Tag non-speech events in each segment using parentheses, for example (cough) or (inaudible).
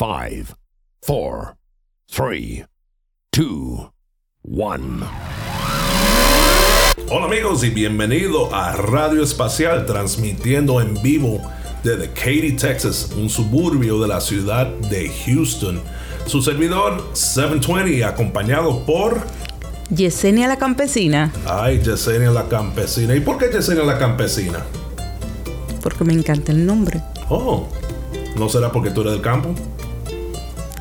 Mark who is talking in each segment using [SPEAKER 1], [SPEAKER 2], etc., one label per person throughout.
[SPEAKER 1] 5, 4, 3, 2, 1.
[SPEAKER 2] Hola amigos y bienvenido a Radio Espacial transmitiendo en vivo desde Katy, Texas, un suburbio de la ciudad de Houston. Su servidor 720 acompañado por...
[SPEAKER 3] Yesenia la campesina.
[SPEAKER 2] Ay, Yesenia la campesina. ¿Y por qué Yesenia la campesina?
[SPEAKER 3] Porque me encanta el nombre.
[SPEAKER 2] Oh, ¿no será porque tú eres del campo?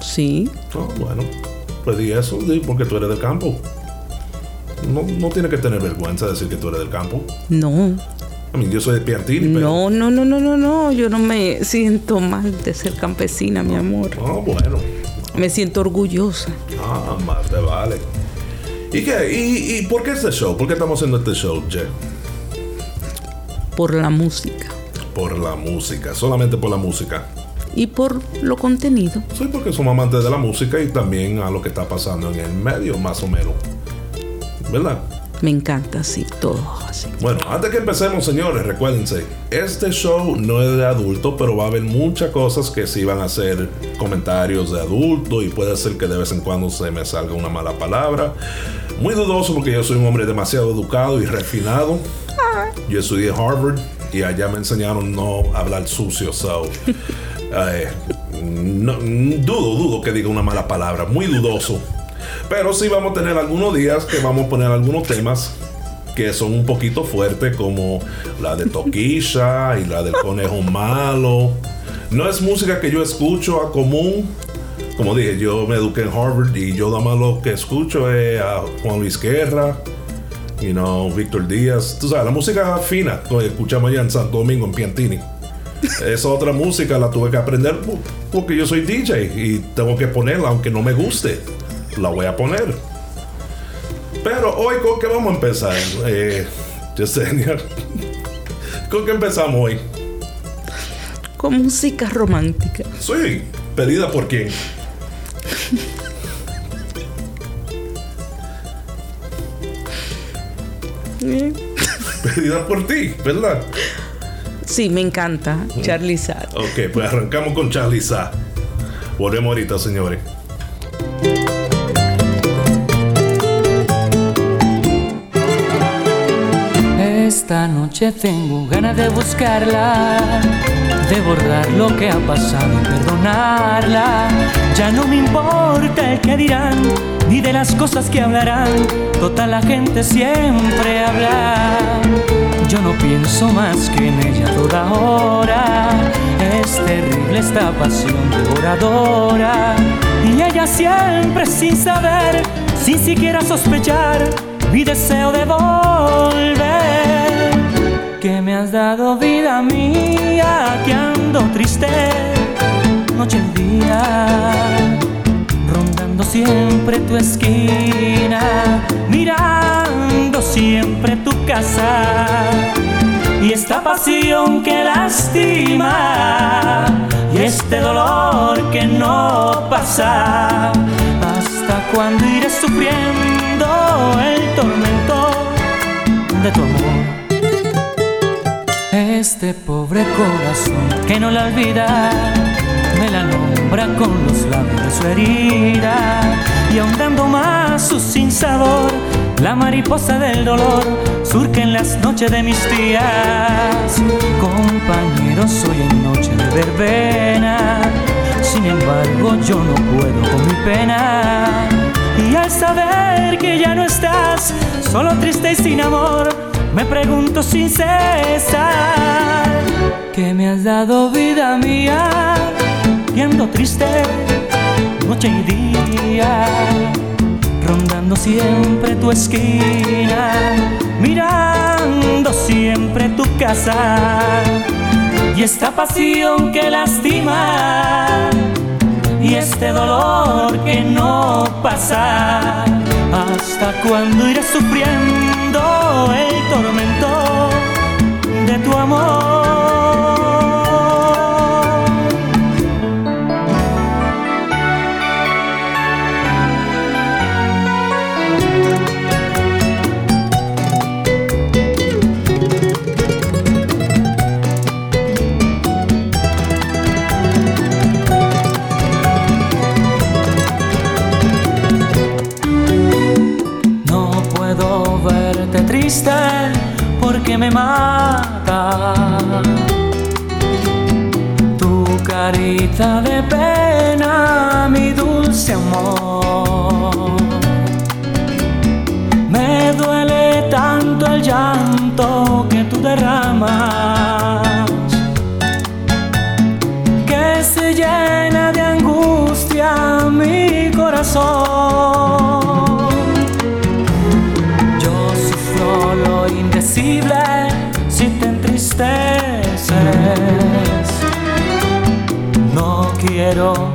[SPEAKER 3] Sí.
[SPEAKER 2] Oh, bueno, pues di eso, di porque tú eres del campo. No, no tienes que tener vergüenza de decir que tú eres del campo.
[SPEAKER 3] No.
[SPEAKER 2] A mí, yo soy de Piantini, pero...
[SPEAKER 3] No, no, no, no, no, no. Yo no me siento mal de ser campesina, mi amor.
[SPEAKER 2] Oh, bueno.
[SPEAKER 3] Me siento orgullosa.
[SPEAKER 2] Ah, más te vale. ¿Y qué? ¿Y, ¿Y por qué este show? ¿Por qué estamos haciendo este show, Jay?
[SPEAKER 3] Por la música.
[SPEAKER 2] Por la música, solamente por la música.
[SPEAKER 3] Y por lo contenido.
[SPEAKER 2] Sí, porque somos amantes de la música y también a lo que está pasando en el medio, más o menos. ¿Verdad?
[SPEAKER 3] Me encanta así, todo así.
[SPEAKER 2] Bueno, antes que empecemos, señores, recuérdense, este show no es de adulto, pero va a haber muchas cosas que sí van a ser comentarios de adulto y puede ser que de vez en cuando se me salga una mala palabra. Muy dudoso porque yo soy un hombre demasiado educado y refinado. Yo estudié Harvard y allá me enseñaron no hablar sucio, so. (laughs) no, dudo, dudo que diga una mala palabra, muy dudoso. Pero sí vamos a tener algunos días que vamos a poner algunos temas que son un poquito fuertes, como la de Toquisha y la del Conejo Malo. No es música que yo escucho a común. Como dije, yo me eduqué en Harvard y yo nada lo que escucho es a Juan Luis Guerra, you know, Víctor Díaz. Tú sabes, la música fina que escuchamos allá en Santo Domingo, en Piantini. Esa otra música la tuve que aprender porque yo soy DJ y tengo que ponerla aunque no me guste la voy a poner. Pero hoy, ¿con qué vamos a empezar? Eh, Yesenia, ¿con qué empezamos hoy?
[SPEAKER 3] Con música romántica.
[SPEAKER 2] Sí, pedida por quién? (laughs) pedida por ti, ¿verdad?
[SPEAKER 3] Sí, me encanta. Charlie Sad.
[SPEAKER 2] Ok, pues arrancamos con Charlie Sad. Volvemos ahorita, señores.
[SPEAKER 4] Esta noche tengo ganas de buscarla, de borrar lo que ha pasado y perdonarla. Ya no me importa el que dirán, ni de las cosas que hablarán. Toda la gente siempre habla. Yo no pienso más que en ella toda hora. Es terrible esta pasión devoradora. Y ella siempre sin saber, sin siquiera sospechar, mi deseo de volver que me has dado vida mía, que ando triste noche y día, rondando siempre tu esquina, mirando siempre tu casa y esta pasión que lastima y este dolor que no pasa. ¿Hasta cuando iré sufriendo el tormento de tu amor? Este pobre corazón que no la olvida, nombra con los labios su herida. Y ahondando más su sinsabor, la mariposa del dolor surge en las noches de mis días. Compañero, soy en noche de verbena, sin embargo yo no puedo con mi pena. Y al saber que ya no estás, solo triste y sin amor, me pregunto sin cesar que me has dado vida mía, viendo triste noche y día, rondando siempre tu esquina, mirando siempre tu casa y esta pasión que lastima y este dolor que no pasa. ¿Hasta cuando iré sufriendo el tormento de tu amor? porque me mata. Tu carita de pena, mi dulce amor. Me duele tanto el llanto que tú derramas, que se llena de angustia mi corazón. Quiero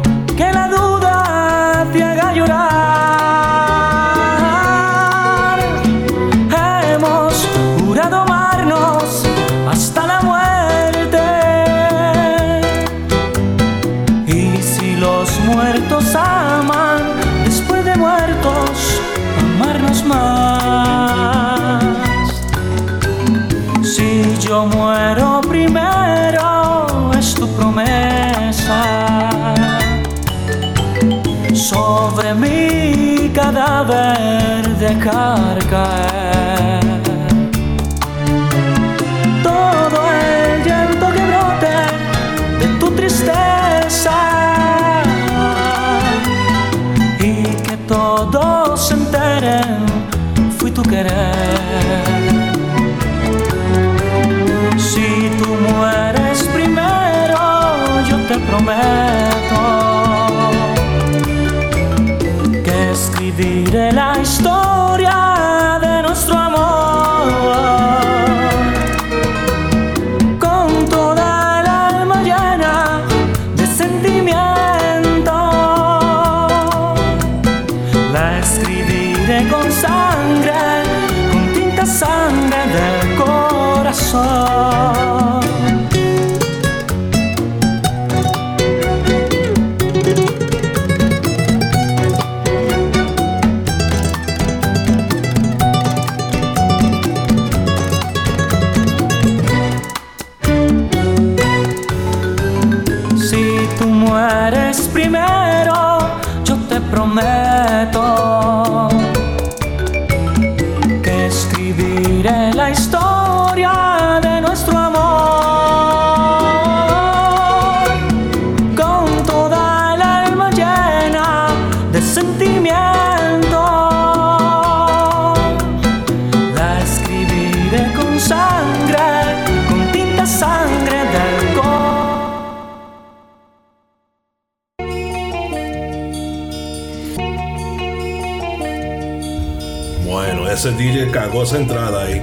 [SPEAKER 2] Cagó esa entrada ahí.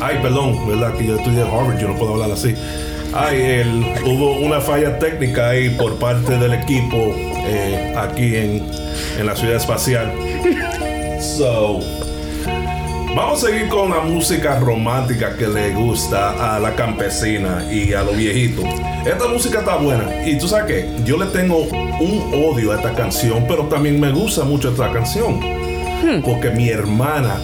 [SPEAKER 2] Ay, perdón, ¿verdad? Que yo estudié en Harvard, yo no puedo hablar así. Ay, el, hubo una falla técnica ahí por parte del equipo eh, aquí en, en la ciudad espacial. So, vamos a seguir con la música romántica que le gusta a la campesina y a los viejitos. Esta música está buena. Y tú sabes qué, yo le tengo un odio a esta canción, pero también me gusta mucho esta canción. Porque mi hermana,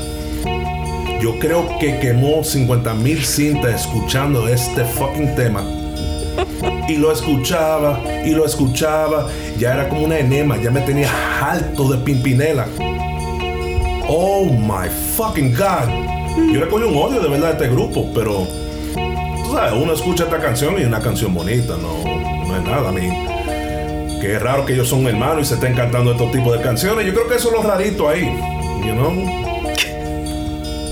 [SPEAKER 2] yo creo que quemó 50 mil cintas escuchando este fucking tema. Y lo escuchaba, y lo escuchaba. Ya era como una enema, ya me tenía alto de pimpinela. Oh my fucking god. Yo le cogí un odio de verdad a este grupo, pero tú sabes, uno escucha esta canción y es una canción bonita, no, no es nada. A mí, que raro que ellos son hermanos y se estén cantando estos tipos de canciones. Yo creo que eso es lo rarito ahí, you know?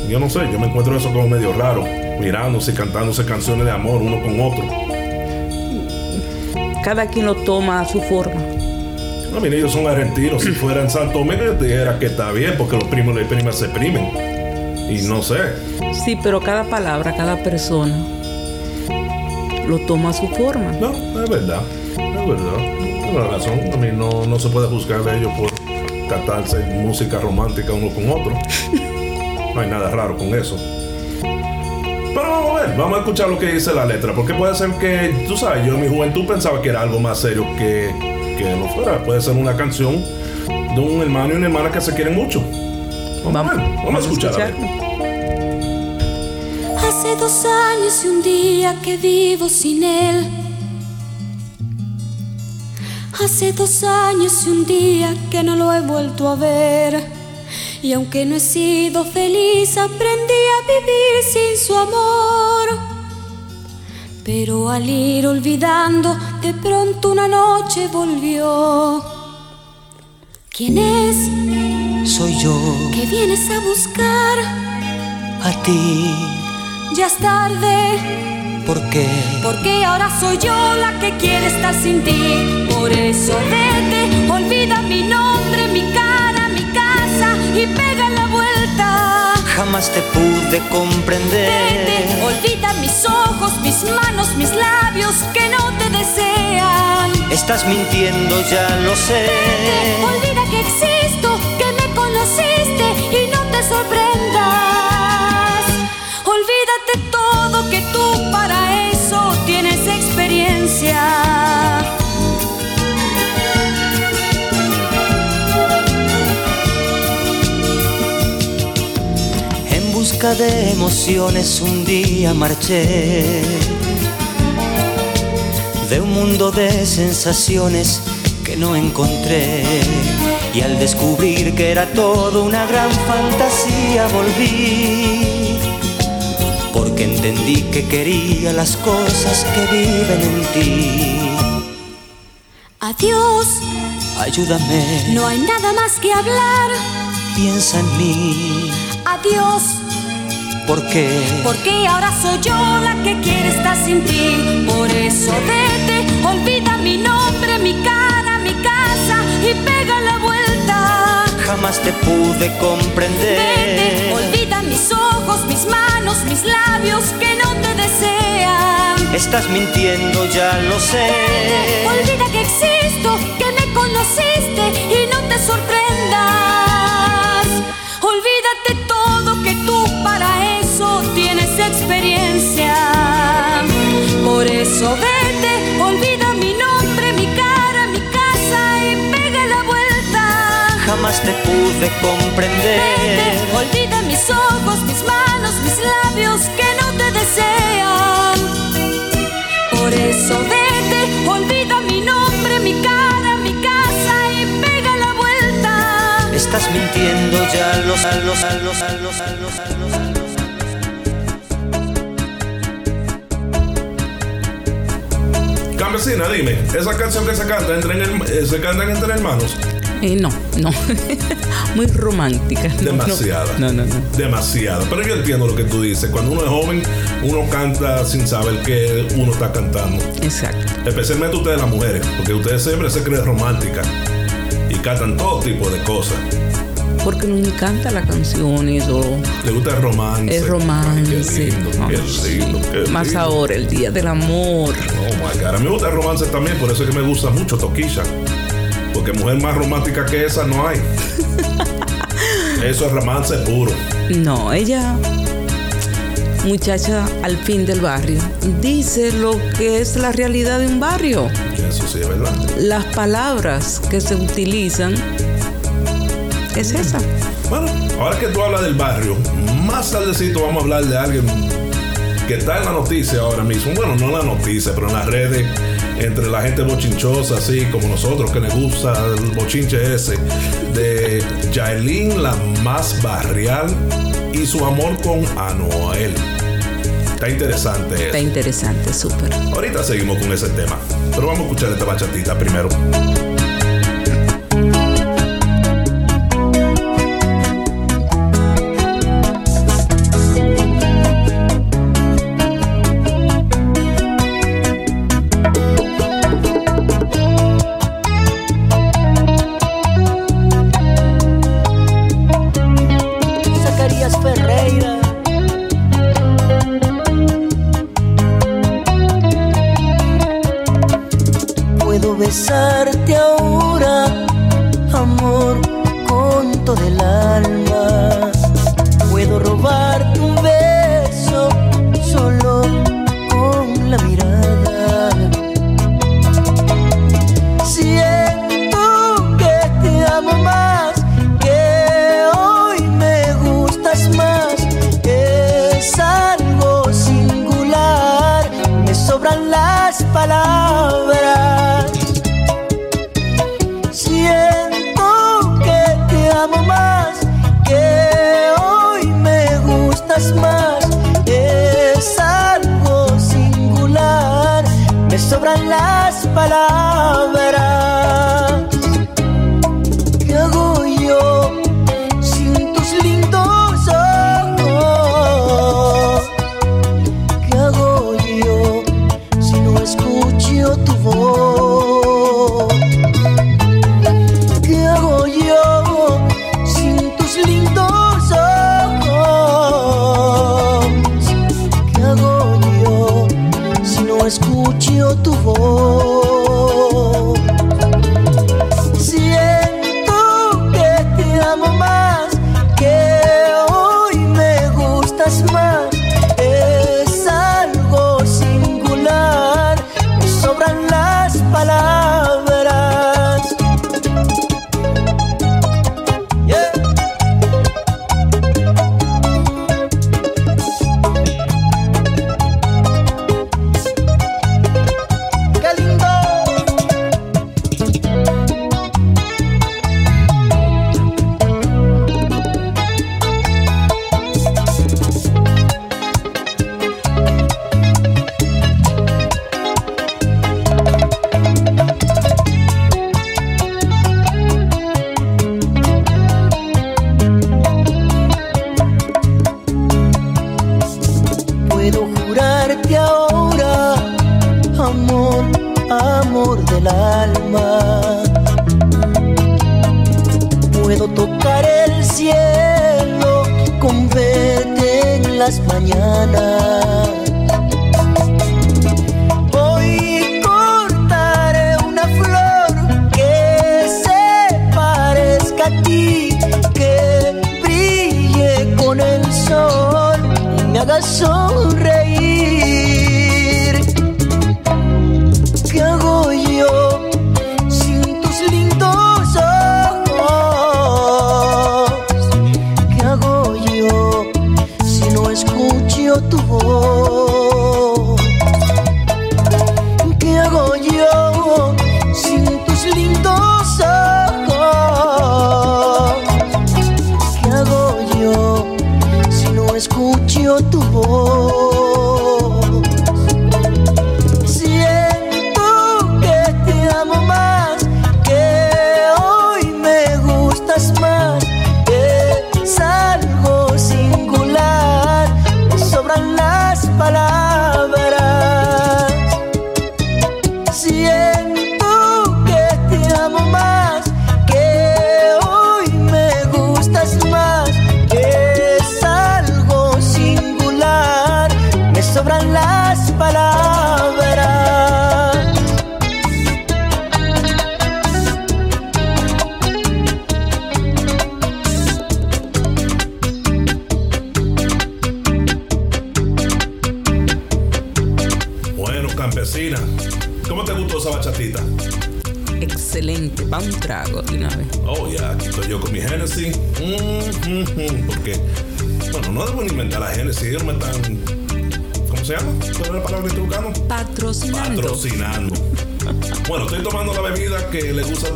[SPEAKER 2] Yo no sé, yo me encuentro eso como medio raro, mirándose y cantándose canciones de amor uno con otro.
[SPEAKER 3] Cada quien lo toma a su forma.
[SPEAKER 2] No, mire, ellos son argentinos. Si fueran Santo Domingo, te dijera que está bien, porque los primos y las primas se primen. Y no sé.
[SPEAKER 3] Sí, pero cada palabra, cada persona lo toma a su forma.
[SPEAKER 2] No, es verdad. Es verdad. Tiene razón. A mí no, no se puede juzgar a ellos por cantarse música romántica uno con otro. (laughs) No hay nada raro con eso. Pero vamos a ver, vamos a escuchar lo que dice la letra. Porque puede ser que, tú sabes, yo en mi juventud pensaba que era algo más serio que, que lo fuera. Puede ser una canción de un hermano y una hermana que se quieren mucho. Vamos, a ver, vamos a escuchar. a ver.
[SPEAKER 5] Hace dos años y un día que vivo sin él. Hace dos años y un día que no lo he vuelto a ver. Y aunque no he sido feliz, aprendí a vivir sin su amor. Pero al ir olvidando, de pronto una noche volvió. ¿Quién es?
[SPEAKER 6] Soy yo.
[SPEAKER 5] ¿Qué vienes a buscar?
[SPEAKER 6] A ti.
[SPEAKER 5] Ya es tarde.
[SPEAKER 6] ¿Por qué?
[SPEAKER 5] Porque ahora soy yo la que quiere estar sin ti. Por eso vete, olvida mi nombre, mi cara, y pega la vuelta.
[SPEAKER 6] Jamás te pude comprender.
[SPEAKER 5] Vete, olvida mis ojos, mis manos, mis labios que no te desean.
[SPEAKER 6] Estás mintiendo, ya lo sé.
[SPEAKER 5] Vete, olvida que existo, que me conociste y no te sorprendas. Olvídate todo que tú para eso tienes experiencia.
[SPEAKER 6] Busca de emociones un día marché. De un mundo de sensaciones que no encontré. Y al descubrir que era todo una gran fantasía volví. Porque entendí que quería las cosas que viven en ti.
[SPEAKER 5] Adiós,
[SPEAKER 6] Ayúdame,
[SPEAKER 5] no hay nada más que hablar.
[SPEAKER 6] piensa en mí.
[SPEAKER 5] Adiós,
[SPEAKER 6] porque
[SPEAKER 5] porque ahora soy yo la que quiere estar sin ti. Por eso vete, olvida mi nombre, mi cara, mi casa y pega la vuelta.
[SPEAKER 6] jamás te pude
[SPEAKER 5] Vete,
[SPEAKER 6] comprender.
[SPEAKER 5] olvida mis ojos, mis manos, mis labios que no te desean.
[SPEAKER 6] Estás mintiendo, ya lo sé.
[SPEAKER 5] Olvida que existo, que me conociste y no te sorprendas. Experiencia. Por eso vete, olvida mi nombre, mi cara, mi casa y pega la vuelta.
[SPEAKER 6] Jamás te pude
[SPEAKER 5] Vete,
[SPEAKER 6] comprender.
[SPEAKER 5] olvida mis ojos, mis manos, mis labios que no te desean. Por eso vete, olvida mi nombre, mi cara, mi casa y pega la vuelta.
[SPEAKER 6] Estás mintiendo, ya lo sé, lo sé, lo sé, lo sé, lo sé, lo
[SPEAKER 2] Campesina, dime, esa canción que se canta entre, en- eh, se cantan entre hermanos,
[SPEAKER 3] Eh, no, no. (laughs) Muy romántica. No.
[SPEAKER 2] demasiada.
[SPEAKER 3] No, no, no.
[SPEAKER 2] Demasiada. Pero yo entiendo lo que tú dices. Cuando uno es joven, uno canta sin saber que uno está cantando.
[SPEAKER 3] Exacto.
[SPEAKER 2] Especialmente ustedes las mujeres, porque ustedes siempre se creen románticas y cantan todo tipo de cosas.
[SPEAKER 3] Porque nos encanta la canción y eso.
[SPEAKER 2] Le gusta el romance.
[SPEAKER 3] El romance.
[SPEAKER 2] Ay, lindo,
[SPEAKER 3] Más ahora, el día del amor.
[SPEAKER 2] Oh my God. A mí me gusta el romance también, por eso es que me gusta mucho Toquilla. Porque mujer más romántica que esa no hay. (laughs) Eso es romance puro.
[SPEAKER 3] No, ella, muchacha al fin del barrio, dice lo que es la realidad de un barrio.
[SPEAKER 2] Eso sí es verdad.
[SPEAKER 3] Las palabras que se utilizan es esa.
[SPEAKER 2] Bueno, ahora que tú hablas del barrio, más tardecito vamos a hablar de alguien que está en la noticia ahora mismo. Bueno, no en la noticia, pero en las redes, entre la gente bochinchosa, así como nosotros, que les gusta el bochinche ese, de Yaelin, la más barrial, y su amor con Anuel. Está interesante
[SPEAKER 3] Está
[SPEAKER 2] eso.
[SPEAKER 3] interesante, súper.
[SPEAKER 2] Ahorita seguimos con ese tema, pero vamos a escuchar esta bachatita primero.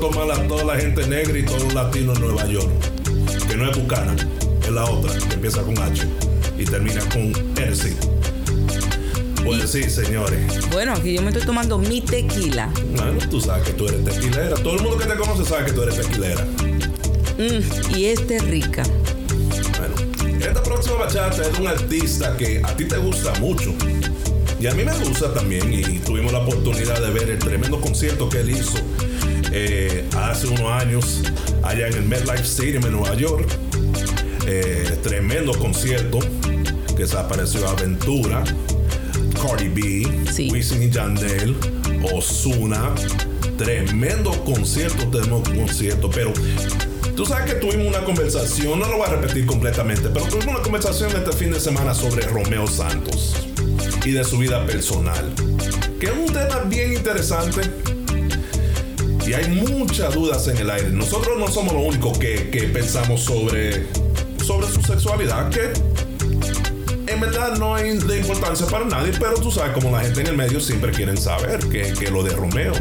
[SPEAKER 2] Tomar a toda la gente negra y todos los latinos en Nueva York. Que no es Bucana, es la otra, que empieza con H y termina con Genesis. Pues sí, señores.
[SPEAKER 3] Bueno, aquí yo me estoy tomando mi tequila.
[SPEAKER 2] Bueno, tú sabes que tú eres tequilera. Todo el mundo que te conoce sabe que tú eres tequilera.
[SPEAKER 3] Mm, y esta es rica.
[SPEAKER 2] Bueno, esta próxima bachata es de un artista que a ti te gusta mucho. Y a mí me gusta también. Y tuvimos la oportunidad de ver el tremendo concierto que él hizo eh, hace unos años allá en el MetLife Stadium en Nueva York. Eh, tremendo concierto que se apareció Aventura, Cardi B,
[SPEAKER 3] Sí.
[SPEAKER 2] Wisin y Yandel, Osuna. Tremendo concierto, tremendo concierto. Pero tú sabes que tuvimos una conversación, no lo voy a repetir completamente, pero tuvimos una conversación este fin de semana sobre Romeo Santos y de su vida personal. Que es un tema bien interesante. Y hay muchas dudas en el aire. Nosotros no somos los únicos que, que pensamos sobre, sobre su sexualidad, que en verdad no hay de importancia para nadie, pero tú sabes como la gente en el medio siempre quieren saber que, que lo de Romeo.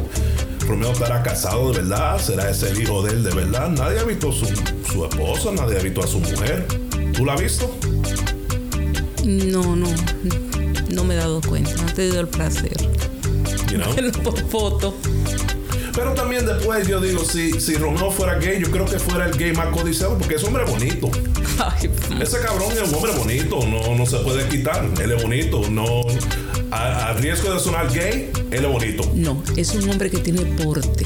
[SPEAKER 2] Romeo estará casado de verdad, será ese el hijo de él de verdad. Nadie ha visto su, su esposa, nadie ha visto a su mujer. ¿Tú la has visto?
[SPEAKER 3] No, no. No me he dado cuenta. No he tenido el placer.
[SPEAKER 2] you know.
[SPEAKER 3] Foto.
[SPEAKER 2] Pero también después yo digo, si, si Romeo fuera gay, yo creo que fuera el gay más codiciado porque es hombre bonito.
[SPEAKER 3] Ay,
[SPEAKER 2] Ese cabrón es un hombre bonito, no, no se puede quitar. Él es bonito, no. A, a riesgo de sonar gay, él es bonito.
[SPEAKER 3] no, es un hombre que tiene porte.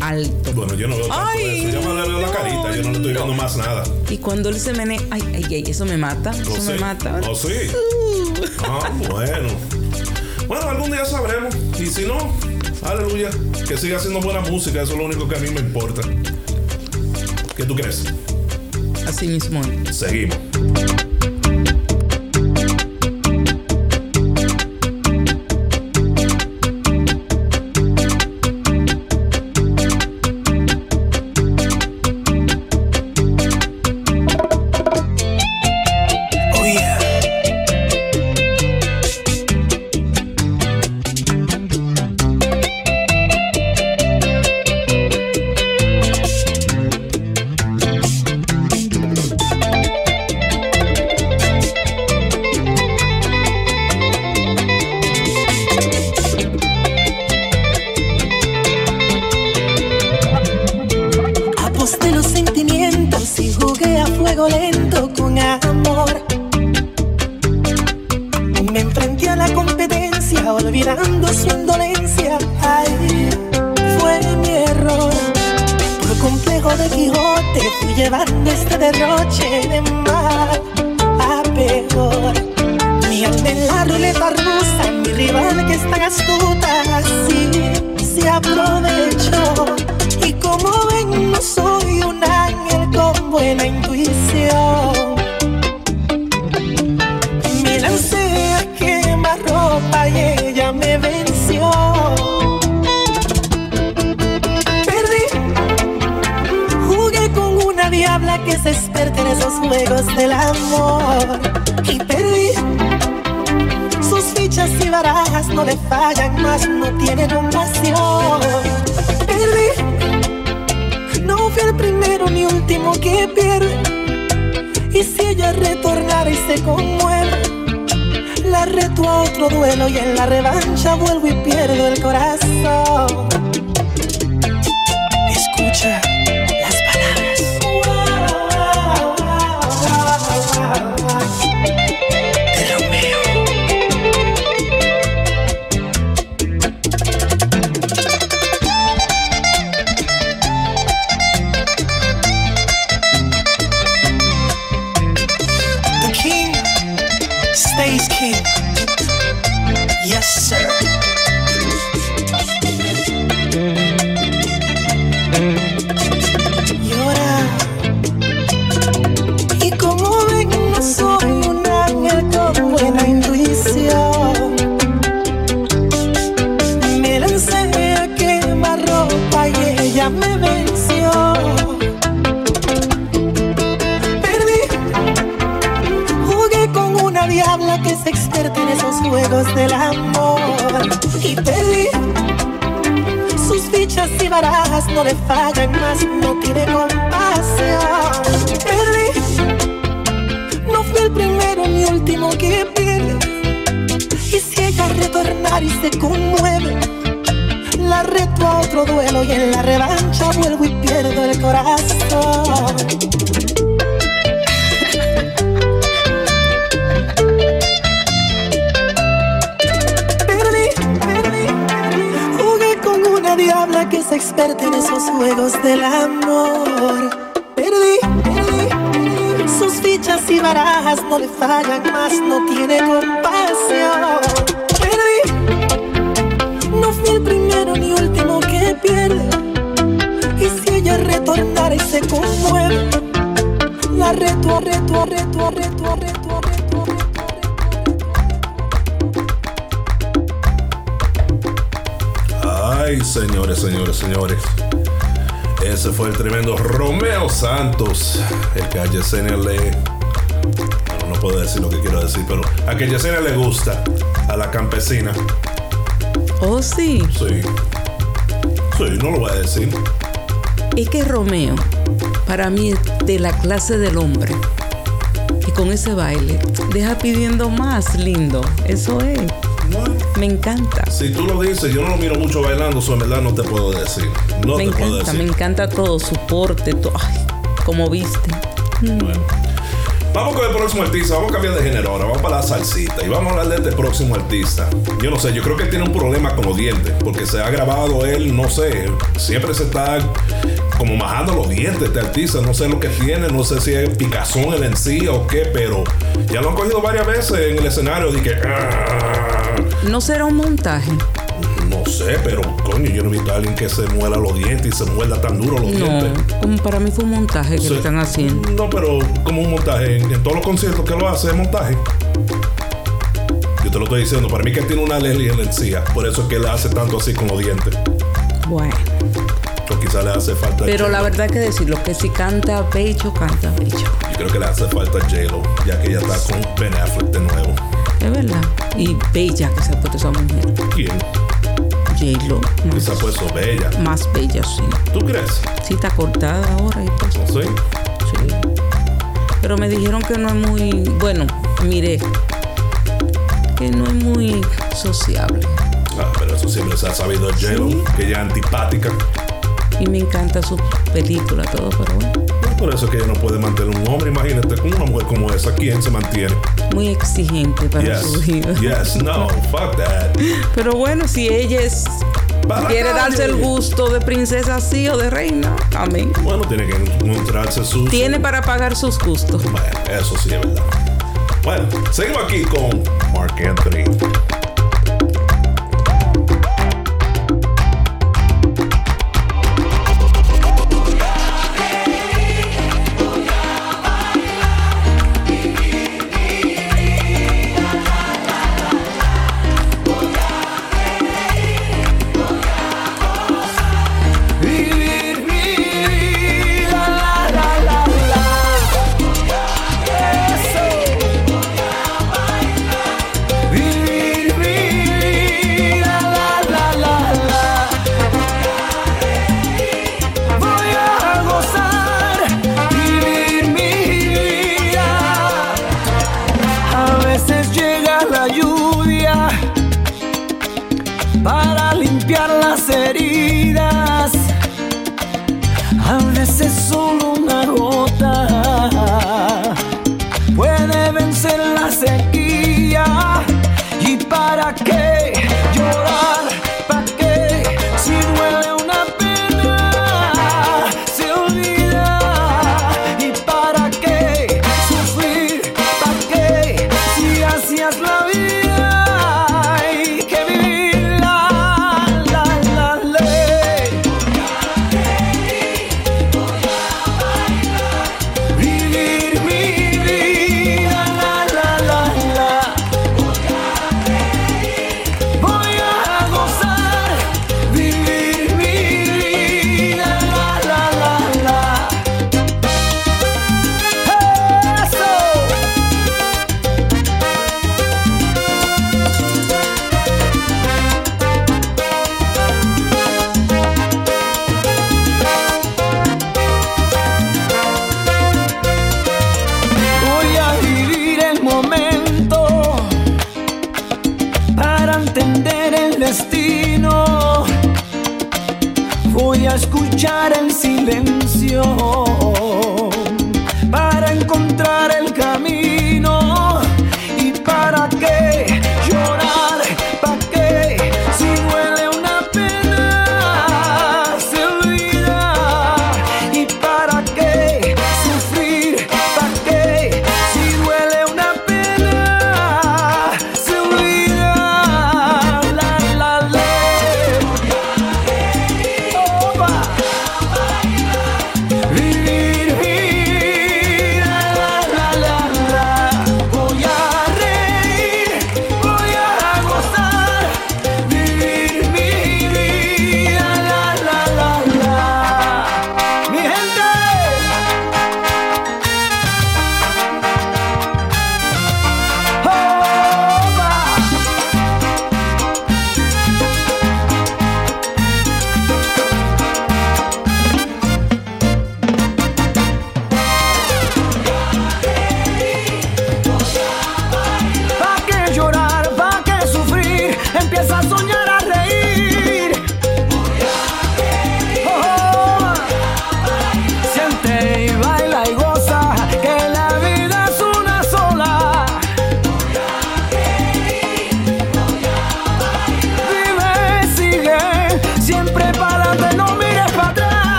[SPEAKER 3] Alto.
[SPEAKER 2] Bueno, yo no veo tanto
[SPEAKER 3] Ay,
[SPEAKER 2] eso. Yo me le veo la
[SPEAKER 3] no,
[SPEAKER 2] carita, yo no le estoy viendo
[SPEAKER 3] no.
[SPEAKER 2] más nada.
[SPEAKER 3] Y cuando él se menea, ay, ay, ay, eso me mata. Eso
[SPEAKER 2] ¿Oh,
[SPEAKER 3] me
[SPEAKER 2] sí?
[SPEAKER 3] mata.
[SPEAKER 2] ¿Oh, sí? Ah, bueno. Bueno, algún día sabremos. Y si no, aleluya. Que siga haciendo buena música. Eso es lo único que a mí me importa. ¿Qué tú crees?
[SPEAKER 3] Así mismo.
[SPEAKER 2] Seguimos.
[SPEAKER 7] otro duelo y en la revancha vuelvo y pierdo el corazón. Perdí, perdí. Jugué con una diabla que es experta en esos juegos del amor. Perdí, perdí. Sus fichas y barajas no le fallan más, no tiene compasión. Pierde. Y si ella retornara y se conmueve, la reto, reto, reto, reto, reto.
[SPEAKER 2] Ay, señores, señores, señores. Ese fue el tremendo Romeo Santos. El que a Yesenia le. Bueno, no puedo decir lo que quiero decir, pero a que Yesenia le gusta. A la campesina.
[SPEAKER 3] Oh, sí.
[SPEAKER 2] Sí. Sí, no lo voy a decir.
[SPEAKER 3] Es que Romeo, para mí, es de la clase del hombre. Y con ese baile, deja pidiendo más lindo. Eso es. Me encanta.
[SPEAKER 4] Si tú lo dices, yo no lo miro mucho bailando, so en verdad no te puedo decir. No
[SPEAKER 3] me
[SPEAKER 4] te puedo
[SPEAKER 3] encanta,
[SPEAKER 4] decir.
[SPEAKER 3] me encanta todo, su porte, todo. Ay, como viste.
[SPEAKER 4] Bueno. Vamos con el próximo artista, vamos a cambiar de género ahora, vamos para la salsita y vamos a hablar de este próximo artista. Yo no sé, yo creo que él tiene un problema con los dientes, porque se ha grabado él, no sé, siempre se está como majando los dientes este artista, no sé lo que tiene, no sé si es picazón en encía o qué, pero ya lo han cogido varias veces en el escenario y que... "Ah".
[SPEAKER 3] No será un montaje.
[SPEAKER 4] No sé, pero coño, yo no he visto a alguien que se muela los dientes y se muerda tan duro los
[SPEAKER 3] No,
[SPEAKER 4] dientes.
[SPEAKER 3] como para mí fue un montaje que le están haciendo.
[SPEAKER 4] No, pero como un montaje. En, todos los conciertos que lo hace es montaje. Yo te lo estoy diciendo. Para mí que tiene una alergia en la encía. Por eso es que él hace tanto así con los dientes.
[SPEAKER 3] Bueno,
[SPEAKER 4] O quizá le hace falta.
[SPEAKER 3] pero la verdad que decirlo, que si canta pecho, canta pecho.
[SPEAKER 4] Yo creo que le hace falta J-Lo. Ya que ella está con Ben Affleck de nuevo.
[SPEAKER 3] Es verdad. Y bella que se ha puesto esa mujer.
[SPEAKER 4] ¿Quién?
[SPEAKER 3] J-Lo.
[SPEAKER 4] Se ha puesto bella.
[SPEAKER 3] más bella, sí.
[SPEAKER 4] ¿Tú crees?
[SPEAKER 3] Sí, está cortada ahora y pues,
[SPEAKER 4] No sé.
[SPEAKER 3] sí. Pero me dijeron que no es muy. Bueno, mire. Que no es muy sociable.
[SPEAKER 4] Ah, pero eso siempre se ha sabido de J-Lo.
[SPEAKER 3] Sí.
[SPEAKER 4] Que ella es antipática.
[SPEAKER 3] Y me encanta su película, todo, pero bueno.
[SPEAKER 4] Por eso es que ella no puede mantener un hombre. Imagínate, con una mujer como esa, ¿quién se mantiene?
[SPEAKER 3] Muy exigente para
[SPEAKER 4] Yes.
[SPEAKER 3] su vida.
[SPEAKER 4] Yes, no, fuck that. (laughs)
[SPEAKER 3] Pero bueno, si ella es, quiere darse el gusto de princesa así o de reina, amén.
[SPEAKER 4] Bueno, tiene que encontrarse su.
[SPEAKER 3] Tiene para pagar sus gustos.
[SPEAKER 4] Bueno, eso sí es verdad. Bueno, seguimos aquí con Mark Anthony.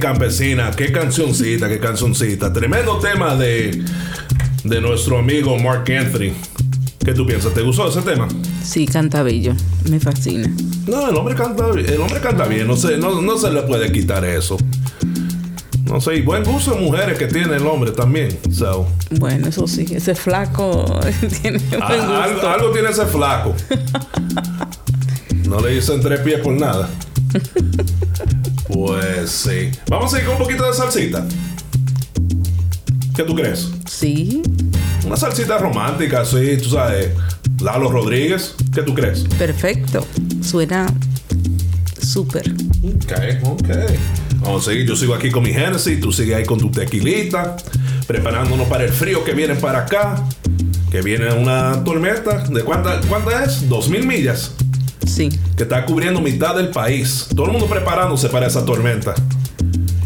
[SPEAKER 2] Campesina, qué cancioncita, qué cancioncita. Tremendo tema de, de nuestro amigo Mark Anthony. ¿Qué tú piensas? ¿Te gustó ese tema?
[SPEAKER 3] Sí, canta bello. Me fascina.
[SPEAKER 2] No, el hombre canta, el hombre canta bien, no se, no, no se le puede quitar eso. No sé, y buen gusto de mujeres que tiene el hombre también. So,
[SPEAKER 3] Bueno, eso sí, ese flaco (laughs) tiene buen
[SPEAKER 2] ah, algo,
[SPEAKER 3] gusto.
[SPEAKER 2] algo tiene ese flaco. (laughs) No le dicen tres pies por nada. (laughs) Pues sí. Vamos a ir con un poquito de salsita. ¿Qué tú crees?
[SPEAKER 3] Sí,
[SPEAKER 2] Una salsita romántica, sí, tú sabes. Lalo Rodríguez, ¿qué tú crees?
[SPEAKER 3] perfecto. Suena súper.
[SPEAKER 2] Ok, ok. Vamos a seguir. Yo sigo aquí con mi Genesis. Tú sigues ahí con tu tequilita. Preparándonos para el frío que viene para acá. Que viene una tormenta. ¿De cuánta, cuánta es? Dos mil millas.
[SPEAKER 3] Sí.
[SPEAKER 2] Que está cubriendo mitad del país. Todo el mundo preparándose para esa tormenta.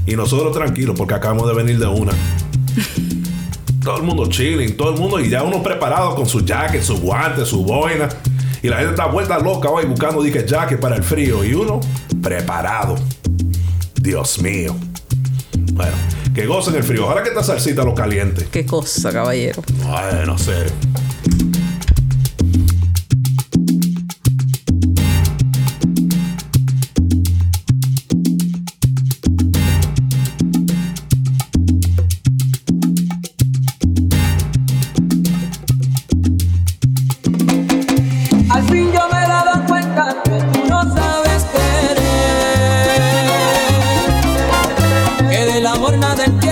[SPEAKER 2] Y nosotros tranquilos porque acabamos de venir de una. (laughs) todo el mundo chilling. Todo el mundo y ya uno preparado con su jacket, su guante, su boina. Y la gente está vuelta loca hoy buscando dije jacket para el frío. Y uno preparado. Dios mío. Bueno, que gocen el frío. Ahora que esta salsita lo caliente.
[SPEAKER 3] Qué cosa, caballero.
[SPEAKER 2] Bueno, sé.
[SPEAKER 8] Del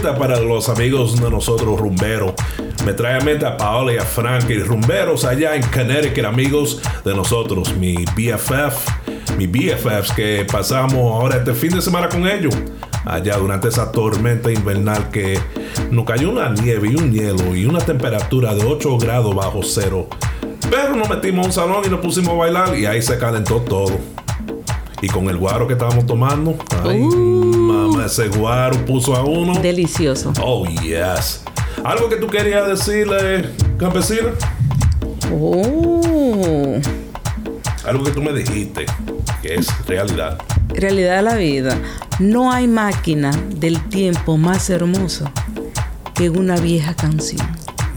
[SPEAKER 8] Para
[SPEAKER 2] los amigos de nosotros rumberos. Me trae a mente a Paola y a Frank y rumberos allá en Connecticut, amigos de nosotros, mi BFF, mi BFFs que pasamos ahora este fin de semana con ellos. Allá durante esa tormenta invernal que nos cayó una nieve y un hielo y una temperatura de 8 grados bajo cero. Pero nos metimos a un salón y nos pusimos a bailar y ahí se calentó todo. Y con el guaro que estábamos tomando, ay, ese guaro puso a uno.
[SPEAKER 3] Delicioso.
[SPEAKER 2] Oh, yes. ¿Algo que tú querías decirle, campesina?
[SPEAKER 3] Oh.
[SPEAKER 2] Algo que tú me dijiste, que es realidad.
[SPEAKER 3] Realidad de la vida. No hay máquina del tiempo más hermosa que una vieja canción.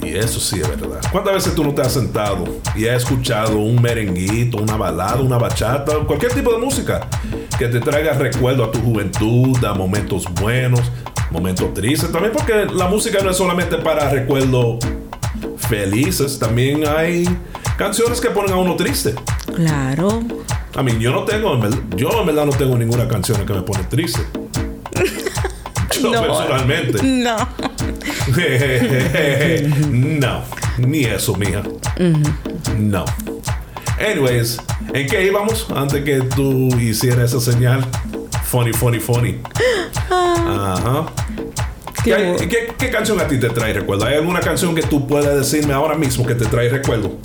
[SPEAKER 2] Y eso sí es verdad. ¿Cuántas veces tú no te has sentado y has escuchado un merenguito, una balada, una bachata, cualquier tipo de música que te traiga recuerdo a tu juventud, a momentos buenos, momentos tristes? También porque la música no es solamente para recuerdos felices, también hay canciones que ponen a uno triste.
[SPEAKER 3] Claro.
[SPEAKER 2] A mí, yo no tengo, yo en verdad no tengo ninguna canción que me pone triste. (laughs) Yo
[SPEAKER 3] No.
[SPEAKER 2] personalmente. (laughs)
[SPEAKER 3] No. (laughs)
[SPEAKER 2] no, ni eso, mija. No. Anyways, ¿en qué íbamos antes que tú hicieras esa señal? Funny, funny, funny. Ajá.
[SPEAKER 3] Qué
[SPEAKER 2] ¿Qué,
[SPEAKER 3] bo-
[SPEAKER 2] qué- qué canción a ti te trae recuerdo? ¿Hay alguna canción que tú puedas decirme ahora mismo que te trae recuerdo?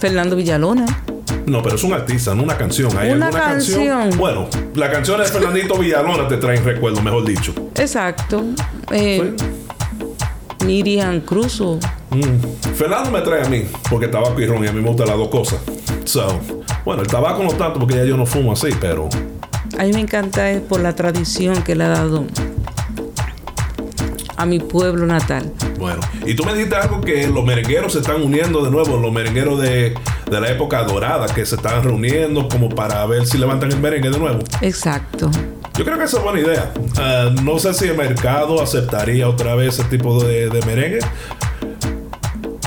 [SPEAKER 3] Fernando Villalona.
[SPEAKER 2] No, pero es un artista, no una canción. ¿Hay
[SPEAKER 3] Una
[SPEAKER 2] alguna
[SPEAKER 3] canción.
[SPEAKER 2] Bueno, la canción de Fernandito Villalona te trae recuerdo, mejor dicho.
[SPEAKER 3] Exacto. Eh, Cruz. o-
[SPEAKER 2] Mm. Fernando me trae a mí, porque tabaco y ron, y a mí me gustan las dos cosas. So, bueno, el tabaco no tanto porque ya yo no fumo así, pero
[SPEAKER 3] A mí me encanta es por la tradición que le ha dado a mi pueblo natal.
[SPEAKER 2] bueno. Y tú me dijiste algo que los merengueros se están uniendo de nuevo, los merengueros de, de la época dorada, que se están reuniendo como para ver si levantan el merengue de nuevo.
[SPEAKER 3] Exacto.
[SPEAKER 2] Yo creo que esa es buena idea. Ah, no sé si el mercado aceptaría otra vez ese tipo de, merengue.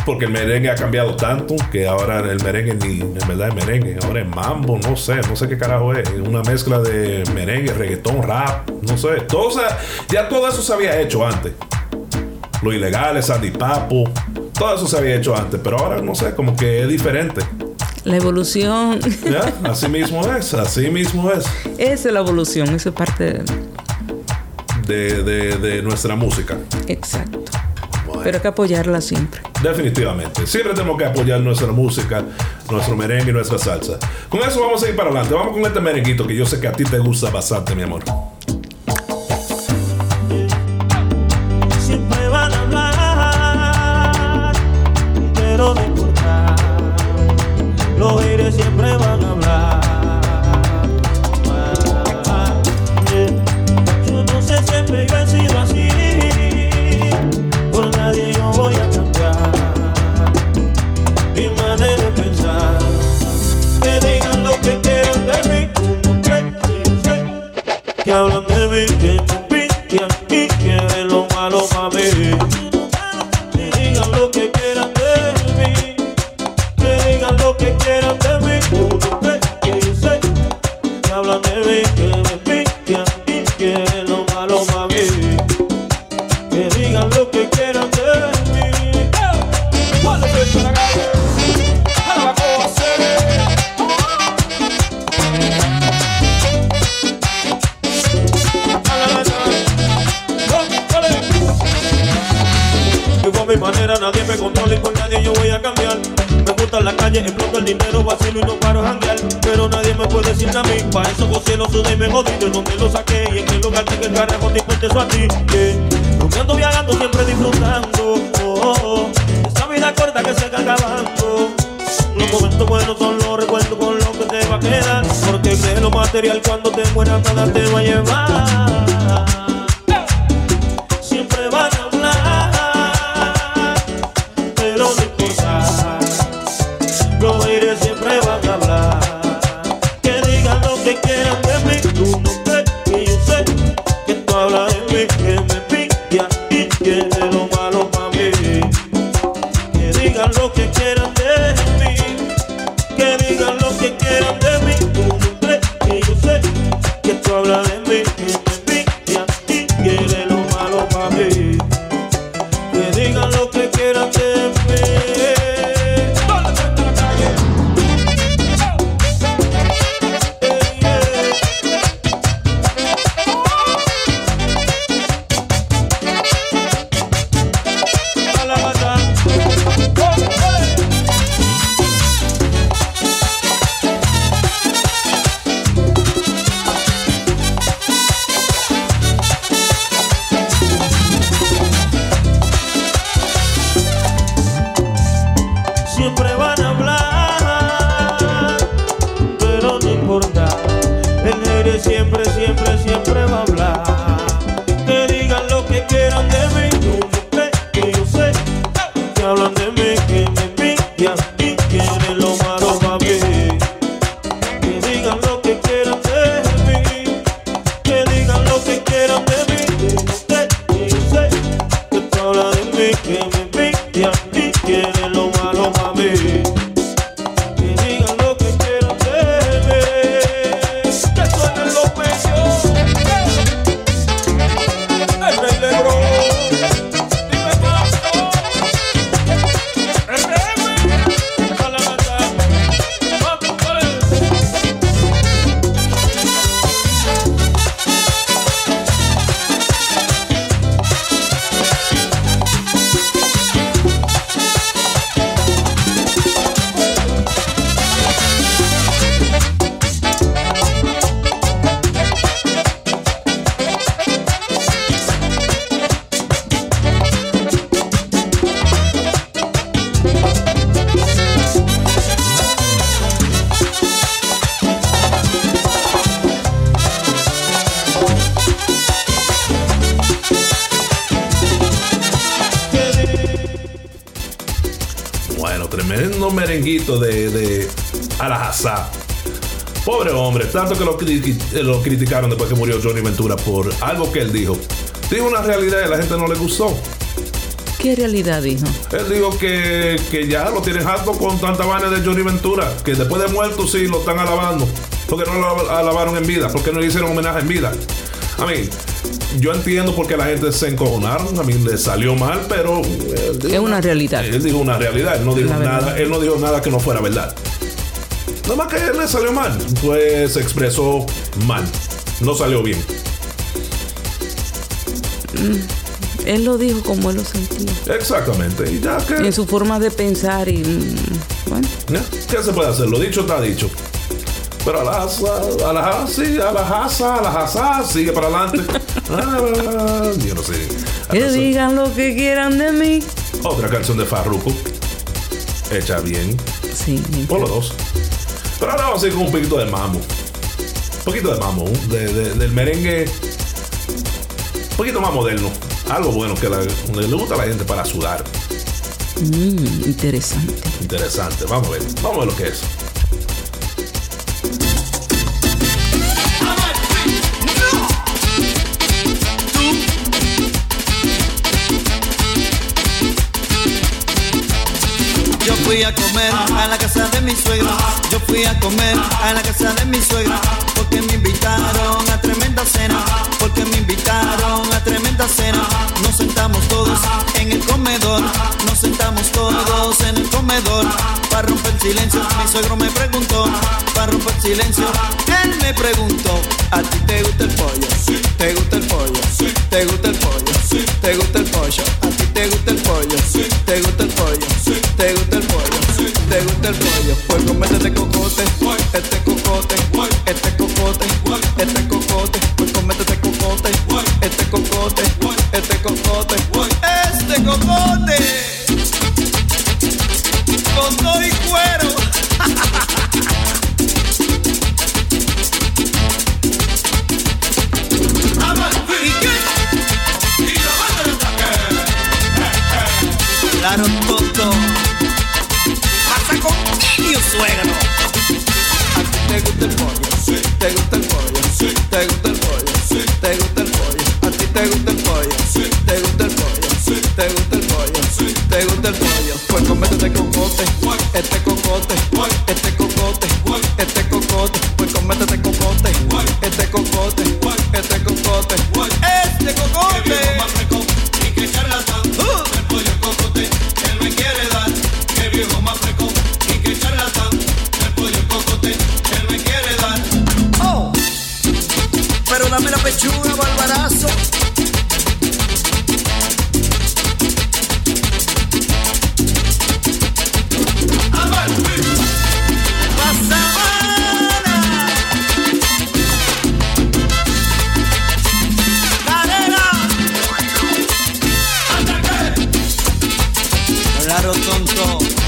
[SPEAKER 2] Porque el merengue ha cambiado tanto que ahora el merengue ni en verdad es merengue. Ahora es mambo, no sé, no sé qué carajo es. Una mezcla de merengue, reggaetón, rap, no sé. Todo, ya todo eso se había hecho antes. Lo ilegal, Sandy Papo, todo eso se había hecho antes. Pero ahora no sé, como que es diferente.
[SPEAKER 3] La evolución,
[SPEAKER 2] ¿Ya? Así mismo es, así mismo es.
[SPEAKER 3] esa es la evolución, eso es parte de...
[SPEAKER 2] De, de, de nuestra música.
[SPEAKER 3] Exacto. Pero hay que apoyarla siempre.
[SPEAKER 2] Definitivamente. Siempre tenemos que apoyar nuestra música, nuestro merengue y nuestra salsa. Con eso vamos a ir para adelante. Vamos con este merenguito que yo sé que a ti te gusta bastante, mi amor.
[SPEAKER 9] De, de
[SPEAKER 2] Alajazá. Pobre hombre, tanto que lo criticaron después que murió Johnny Ventura por algo que él dijo. Dijo una realidad y a la gente no le gustó.
[SPEAKER 3] ¿Qué realidad dijo?
[SPEAKER 2] Él dijo que, que ya lo tienen harto con tanta vaina de Johnny Ventura, que después de muerto sí lo están alabando. Porque no lo alabaron en vida, porque no le hicieron homenaje en vida. A mí, yo entiendo por qué la gente se encojonaron, a mí le salió mal, pero dijo
[SPEAKER 3] Es una realidad.
[SPEAKER 2] Él dijo una realidad, él no dijo nada, él no dijo nada que no fuera verdad. Nada más que él le salió mal, pues se expresó mal, no salió bien.
[SPEAKER 3] Él lo dijo como él lo sentía.
[SPEAKER 2] Exactamente, y ya que
[SPEAKER 3] En su forma de pensar y mm, bueno.
[SPEAKER 2] ¿Qué se puede hacer? Lo dicho está dicho. Pero a la asa, a la asa, sí, a la asa, a la asa, sigue para adelante. (laughs) Ah, yo no sé.
[SPEAKER 3] que digan lo que quieran de mí.
[SPEAKER 2] Otra canción de Farruko. Hecha bien.
[SPEAKER 3] Sí,
[SPEAKER 2] Por los dos. Pero ahora vamos a ir con un poquito de mamo. Un poquito de mamo. de- de- del merengue. Un poquito más moderno. Algo bueno que la- le gusta a la gente para sudar.
[SPEAKER 3] Mm, interesante.
[SPEAKER 2] Interesante. Vamos a ver. Vamos a ver lo que es.
[SPEAKER 10] Fui a comer a la casa de mi suegra. Yo fui a comer a la casa de mi suegra. Porque me invitaron a tremenda cena. Porque me invitaron a tremenda cena. Nos sentamos todos en el comedor. Nos sentamos todos en el comedor. Para romper el silencio, mi suegro me preguntó. Para romper el silencio, él me preguntó: ¿A ti te gusta el pollo? ¿Te gusta el pollo? ¿Te gusta el pollo? ¿Te gusta el pollo? ¿A ti te gusta el pollo? ¿Te gusta el pollo? ¿Te gusta el pollo? ¿Te gusta el pollo? Pues comete este cocote, este cocote, este cocote, este cocote, pues comete este cocote, este cocote, este cocote, este cocote, con este Claro, tonto.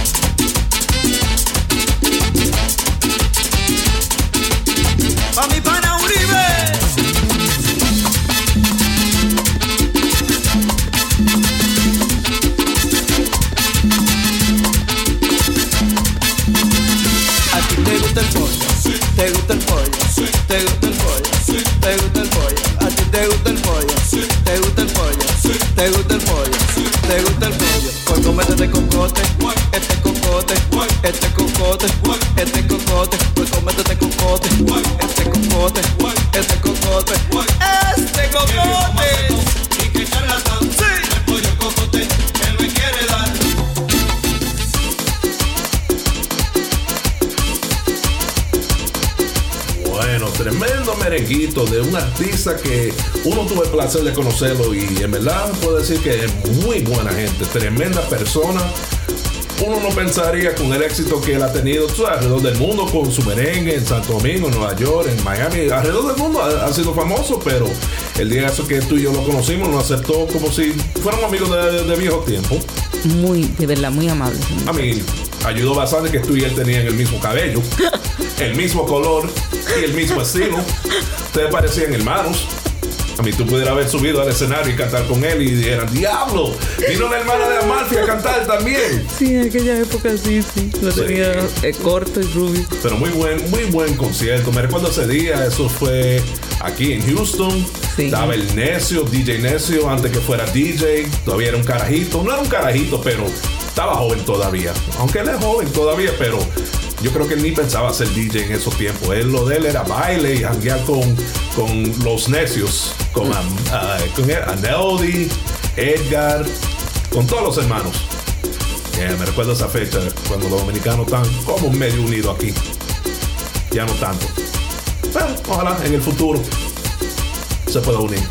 [SPEAKER 2] Artista que uno tuvo el placer de conocerlo y en verdad puedo decir que es muy buena gente, tremenda persona. Uno no pensaría con el éxito que él ha tenido tú alrededor del mundo con su merengue en Santo Domingo, en Nueva York, en Miami, alrededor del mundo ha, ha sido famoso, pero el día eso que tú y yo lo conocimos nos aceptó como si fuéramos amigos de, de viejo tiempo.
[SPEAKER 3] Muy, de verdad, muy amable.
[SPEAKER 2] A mí ayudó bastante que tú y él tenían el mismo cabello, (laughs) el mismo color y el mismo estilo. Ustedes parecían hermanos. A mí tú pudieras haber subido al escenario y cantar con él y dijeran, diablo, vino la hermana de Amalfi a cantar también.
[SPEAKER 3] Sí, en aquella época sí, sí. Lo
[SPEAKER 2] Sí.
[SPEAKER 3] tenía eh, corto y rubio.
[SPEAKER 2] Pero muy buen, muy buen concierto. Me recuerdo ese día, eso fue aquí en Houston.
[SPEAKER 3] Sí.
[SPEAKER 2] Estaba el Necio, DJ Necio, antes que fuera DJ. Todavía era un carajito. No era un carajito, pero estaba joven todavía. Aunque él es joven todavía, pero yo creo que él ni pensaba ser DJ en esos tiempos. Él, lo de él era baile y janguear con, con los necios, con, Am- ah, con Aneldi, Edgar, con todos los hermanos. Eh, me recuerdo esa fecha cuando los dominicanos están como medio unidos aquí. Ya no tanto. Pero ojalá en el futuro se pueda unir.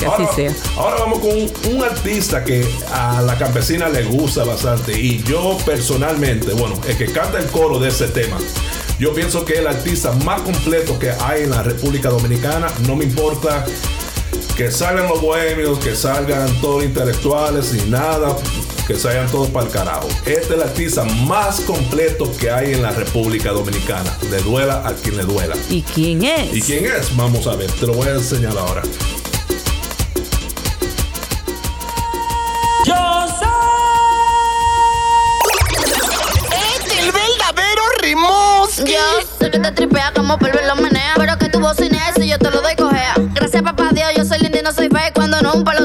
[SPEAKER 3] Que así
[SPEAKER 2] ahora,
[SPEAKER 3] sea.
[SPEAKER 2] ahora vamos con un, un artista que a la campesina le gusta bastante. Y yo personalmente, bueno, el que canta el coro de ese tema. Yo pienso que es el artista más completo que hay en la República Dominicana. No me importa que salgan los bohemios, que salgan todos intelectuales y nada, que salgan todos para el carajo. Este es el artista más completo que hay en la República Dominicana. Le duela a quien le duela.
[SPEAKER 3] ¿Y quién es?
[SPEAKER 2] ¿Y quién es? Vamos a ver, te lo voy a enseñar ahora.
[SPEAKER 8] Yo sé
[SPEAKER 11] que te tripea como polvo lo menea. Pero que tu bocinea y si yo te lo doy cojea. Gracias papá Dios, yo soy linda y no soy. Y Cuando no un pelotero,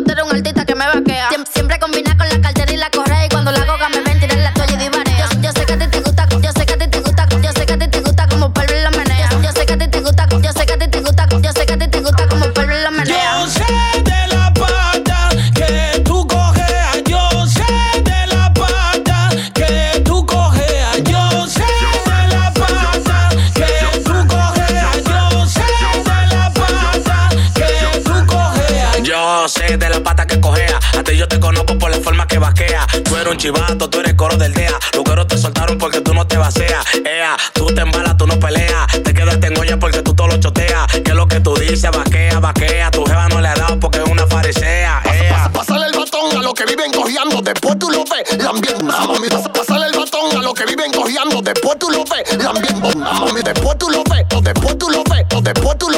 [SPEAKER 12] chivato, tú eres coro del DEA. Los coros te soltaron porque tú no te vaceas. Ea, tú te embalas, tú no peleas. Te quedaste en olla porque tú todo lo choteas. Que lo que tú dices, vaquea, vaquea. Tu jeva no le ha dado porque es una farisea. Ea.
[SPEAKER 13] Pásale el batón a los que viven cojeando, después tú lo ves, lambiendo una mami. Pasa- Pásale el batón a los que viven cojeando, después tú lo ves, mami. Después tú lo ves, o después tú lo ves, o después tú lo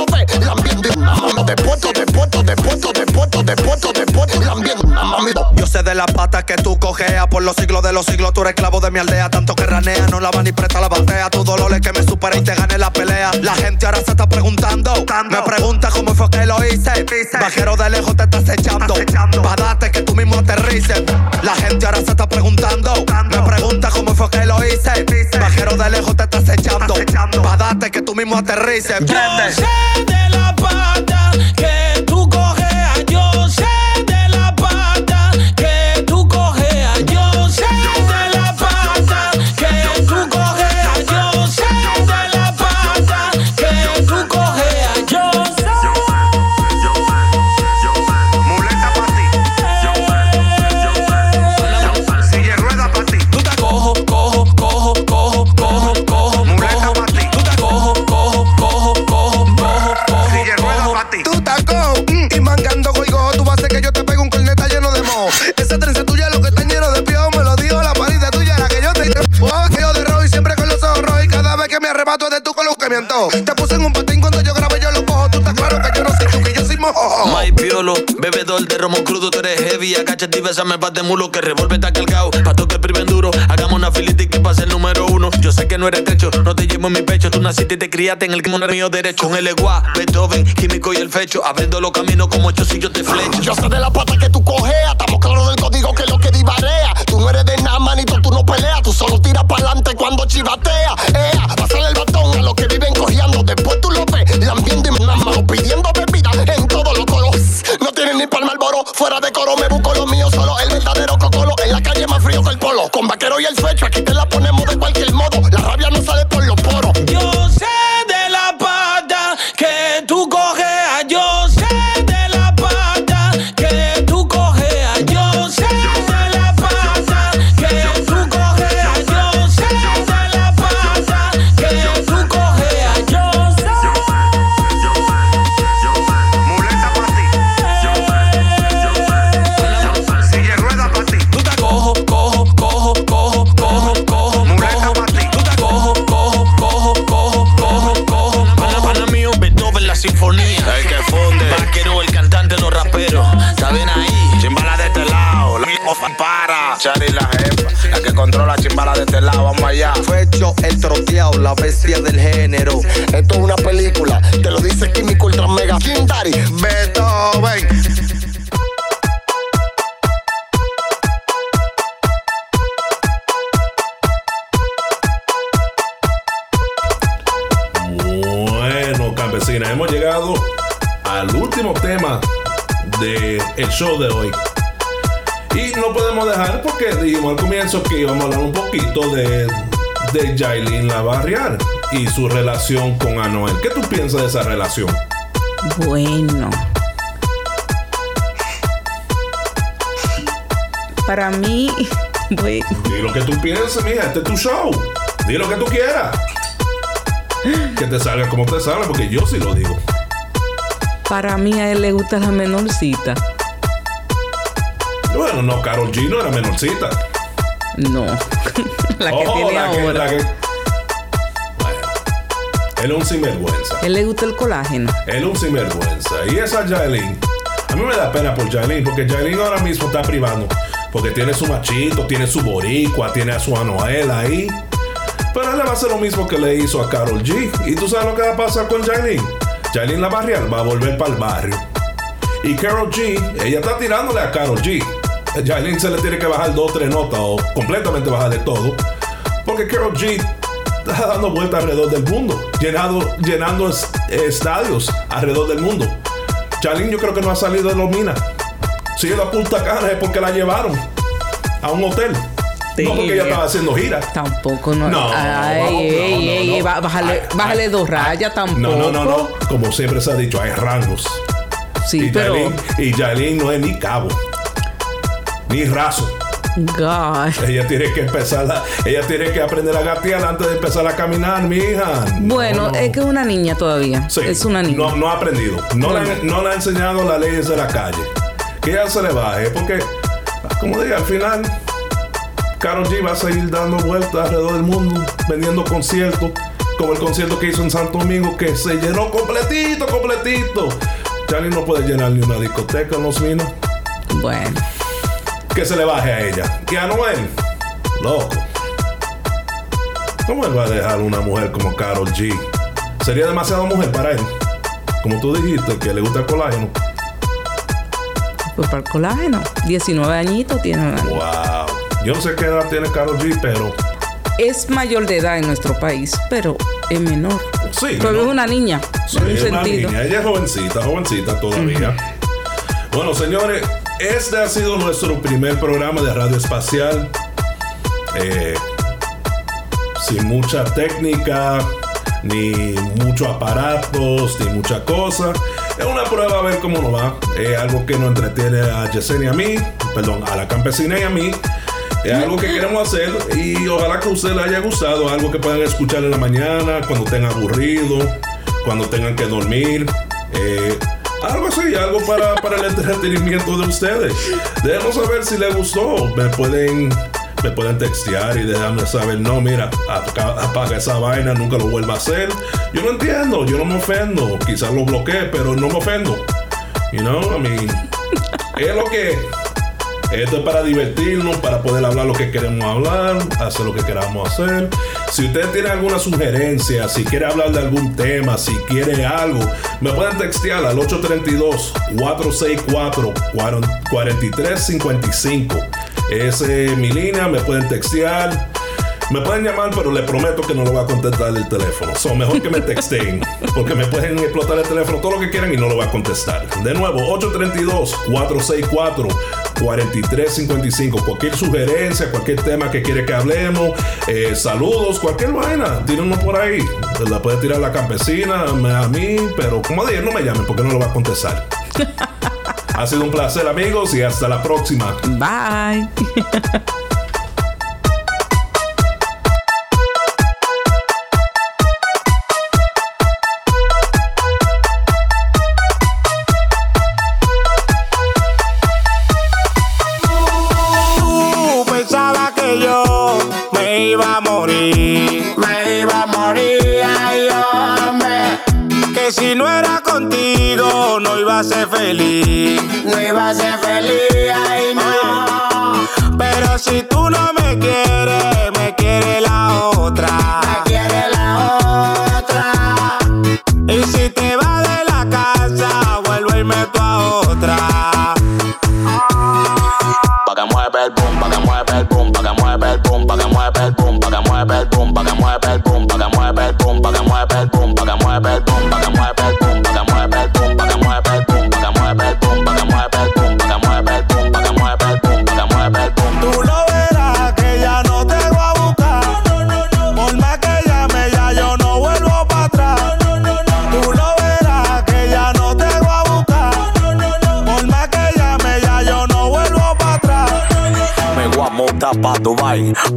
[SPEAKER 12] por los siglos de los siglos. Tú eres esclavo de mi aldea, tanto que ranea, no la va ni presta la batea. Tu dolor es que me supera y te gane la pelea. La gente ahora se está preguntando, me pregunta cómo fue que lo hice. Bajero de lejos te estás echando, pa' darte que tú mismo aterrices. La gente ahora se está preguntando, me pregunta cómo fue que lo hice. Bajero de lejos te estás echando, pa' darte que tú mismo aterrices.
[SPEAKER 8] Yo
[SPEAKER 12] Prende.
[SPEAKER 8] sé de la pata de
[SPEAKER 12] romo crudo, tú eres heavy. Agáchate y bésame pa' de mulo que revólver está cargado. Pa' toque priven duro, hagamos una filita y que pase el número uno. Yo sé que no eres techo, no te llevo en mi pecho. Tú naciste y te criaste en el que mío derecho. Con el eguá, Beethoven, químico y el fecho. Abriendo los caminos como ocho si yo te flecho.
[SPEAKER 13] Yo sé de la pata que tú cojeas, estamos claros del código que es lo que divarea. Tú no eres de nada, manito, tú no peleas, tú solo tiras para adelante cuando chivatea. Fuera de coro me busco lo mío solo, el verdadero cocolo, en la calle más frío que el polo. Con vaquero y el fecho, aquí te
[SPEAKER 2] y su relación con Anuel. ¿Qué tú piensas de esa relación?
[SPEAKER 3] Bueno. Para mí, (laughs) pues,
[SPEAKER 2] Di lo que tú pienses, mija, este es tu show. Di lo que tú quieras. Que te salga como te salga, porque yo sí lo digo.
[SPEAKER 3] para mí a él le gusta la menorcita.
[SPEAKER 2] Bueno, no, Carol G no era menorcita.
[SPEAKER 3] No. (laughs) la que
[SPEAKER 2] Oh,
[SPEAKER 3] tiene
[SPEAKER 2] la que-
[SPEAKER 3] ahora.
[SPEAKER 2] la que- él es un sinvergüenza.
[SPEAKER 3] Él le gusta el colágeno.
[SPEAKER 2] Él es un sinvergüenza. Y esa Jailin, a mí me da pena por Jailin, porque Jailin ahora mismo está privando. Porque tiene su machito, tiene su boricua, tiene a su Anuel ahí. Pero él le va a hacer lo mismo que le hizo a Carol G. ¿Y tú sabes lo que va a pasar con Jailin? Jailin la barrial va a volver para el barrio. Y Carol G, ella está tirándole a Carol G. Jailin se le tiene que bajar dos o tres notas o completamente bajar de todo. Porque Carol G está dando vueltas alrededor del mundo, llenado, llenando es- estadios alrededor del mundo. Jailin yo creo que no ha salido de los minas. Si ella Punta Cana es porque la llevaron a un hotel. No porque ella estaba haciendo gira.
[SPEAKER 3] Tampoco, no.
[SPEAKER 2] No,
[SPEAKER 3] Ay,
[SPEAKER 2] no,
[SPEAKER 3] ey,
[SPEAKER 2] no, no, no.
[SPEAKER 3] bájale, dos rayas tampoco.
[SPEAKER 2] No, no, no, no. Como siempre se ha dicho, hay rangos.
[SPEAKER 3] Sí,
[SPEAKER 2] y
[SPEAKER 3] pero.
[SPEAKER 2] Yailin, y Yailin no es ni cabo, ni raso.
[SPEAKER 3] God.
[SPEAKER 2] Ella tiene que empezar, a- ella tiene que aprender a gatear antes de empezar a caminar, mi hija.
[SPEAKER 3] Bueno,
[SPEAKER 2] No, no.
[SPEAKER 3] es que es una niña todavía.
[SPEAKER 2] Sí,
[SPEAKER 3] Es una niña.
[SPEAKER 2] No, no ha aprendido. No, le,
[SPEAKER 3] Bueno.
[SPEAKER 2] no le ha enseñado las leyes de la calle. Que ella se le baje. Porque, como dije, al final, Karol G va a seguir dando vueltas alrededor del mundo, vendiendo conciertos. Como el concierto que hizo en Santo Domingo, que se llenó completito, completito. Charlie no puede llenar ni una discoteca en los minos.
[SPEAKER 3] Bueno.
[SPEAKER 2] Que se le baje a ella. Y a Noel, loco. ¿Cómo él va a dejar una mujer como Carol G? Sería demasiado mujer para él. Como tú dijiste, que le gusta el colágeno.
[SPEAKER 3] Pues para el colágeno. 19 añitos tiene.
[SPEAKER 2] Wow. Yo no sé qué edad tiene Carol G, pero
[SPEAKER 3] Es mayor de edad en nuestro país, pero es menor.
[SPEAKER 2] Sí,
[SPEAKER 3] Pero es una niña.
[SPEAKER 2] sí,
[SPEAKER 3] en un
[SPEAKER 2] es una niña. Ella es jovencita, jovencita todavía. Bueno, señores, este ha sido nuestro primer programa de radio espacial. Eh, sin mucha técnica, ni muchos aparatos, ni mucha cosa. Es una prueba a ver cómo nos va. Es algo que nos entretiene a Yesenia y a mí, perdón, a la campesina y a mí. Es algo que queremos hacer y ojalá que a usted le haya gustado, algo que puedan escuchar en la mañana, cuando estén aburridos, cuando tengan que dormir. Eh, algo así, algo para, para el entretenimiento de ustedes. Déjenos saber si les gustó. Me pueden, me pueden textear y dejarme saber, no, mira, apaga, esa vaina, nunca lo vuelva a hacer. Yo no entiendo, yo no me ofendo. Quizás lo bloqueé, pero no me ofendo. You know, I mean, es lo que. Esto es para divertirnos, para poder hablar lo que queremos hablar, hacer lo que queramos hacer. Si usted tiene alguna sugerencia, si quiere hablar de algún tema, si quiere algo, me pueden textear al 832-464-4355. Esa es mi línea, me pueden textear. Me pueden llamar, pero les prometo que no lo voy a contestar el teléfono. Son mejor que me texten, porque me pueden explotar el teléfono todo lo que quieran y no lo voy a contestar. De nuevo, 832-464-4355. Cualquier sugerencia, cualquier tema que quiere que hablemos, eh, saludos, cualquier vaina, tírenlo por ahí. La puede tirar la campesina, a mí, pero como dije, no me llamen porque no lo voy a contestar. (laughs) ha sido un placer, amigos, y hasta la próxima.
[SPEAKER 3] Bye. (laughs)
[SPEAKER 14] feliz, no iba a ser feliz,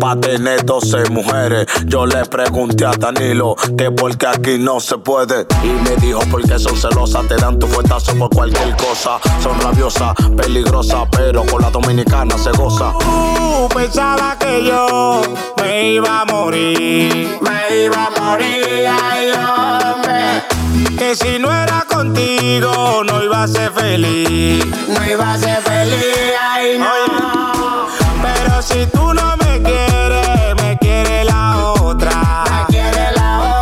[SPEAKER 15] pa' tener 12 mujeres. Yo le pregunté a Danilo que porque aquí no se puede. Y me dijo porque son celosas, te dan tu fuetazo por cualquier cosa. Son rabiosas, peligrosas, pero con la dominicana se goza.
[SPEAKER 14] Tú pensaba que yo me iba a morir. Me iba a morir, ay, hombre. Que si no era contigo, no iba a ser feliz. No iba a ser feliz, ay, no. Pero si tú no me quieres, me quiere la otra. Me quiere la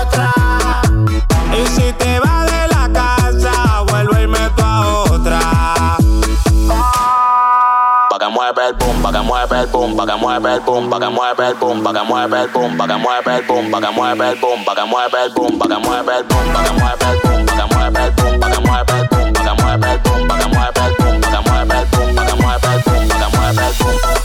[SPEAKER 14] otra. Y si te vas de la casa, vuelvo y meto a otra.
[SPEAKER 15] Pa' que mueve el boom, pa' que mueve el boom, pa' que mueve el boom, pa' que mueve el boom, pa' que mueve el boom, pa' que mueve el boom, pa' que mueve el boom, pa' que mueve el boom, pa' que mueve el boom, pa' que mueve el boom, pa' que mueve el boom, pa' que mueve el boom, pa' que mueve el boom, pa' que mueve el boom, pa' que mueve el boom, Oh.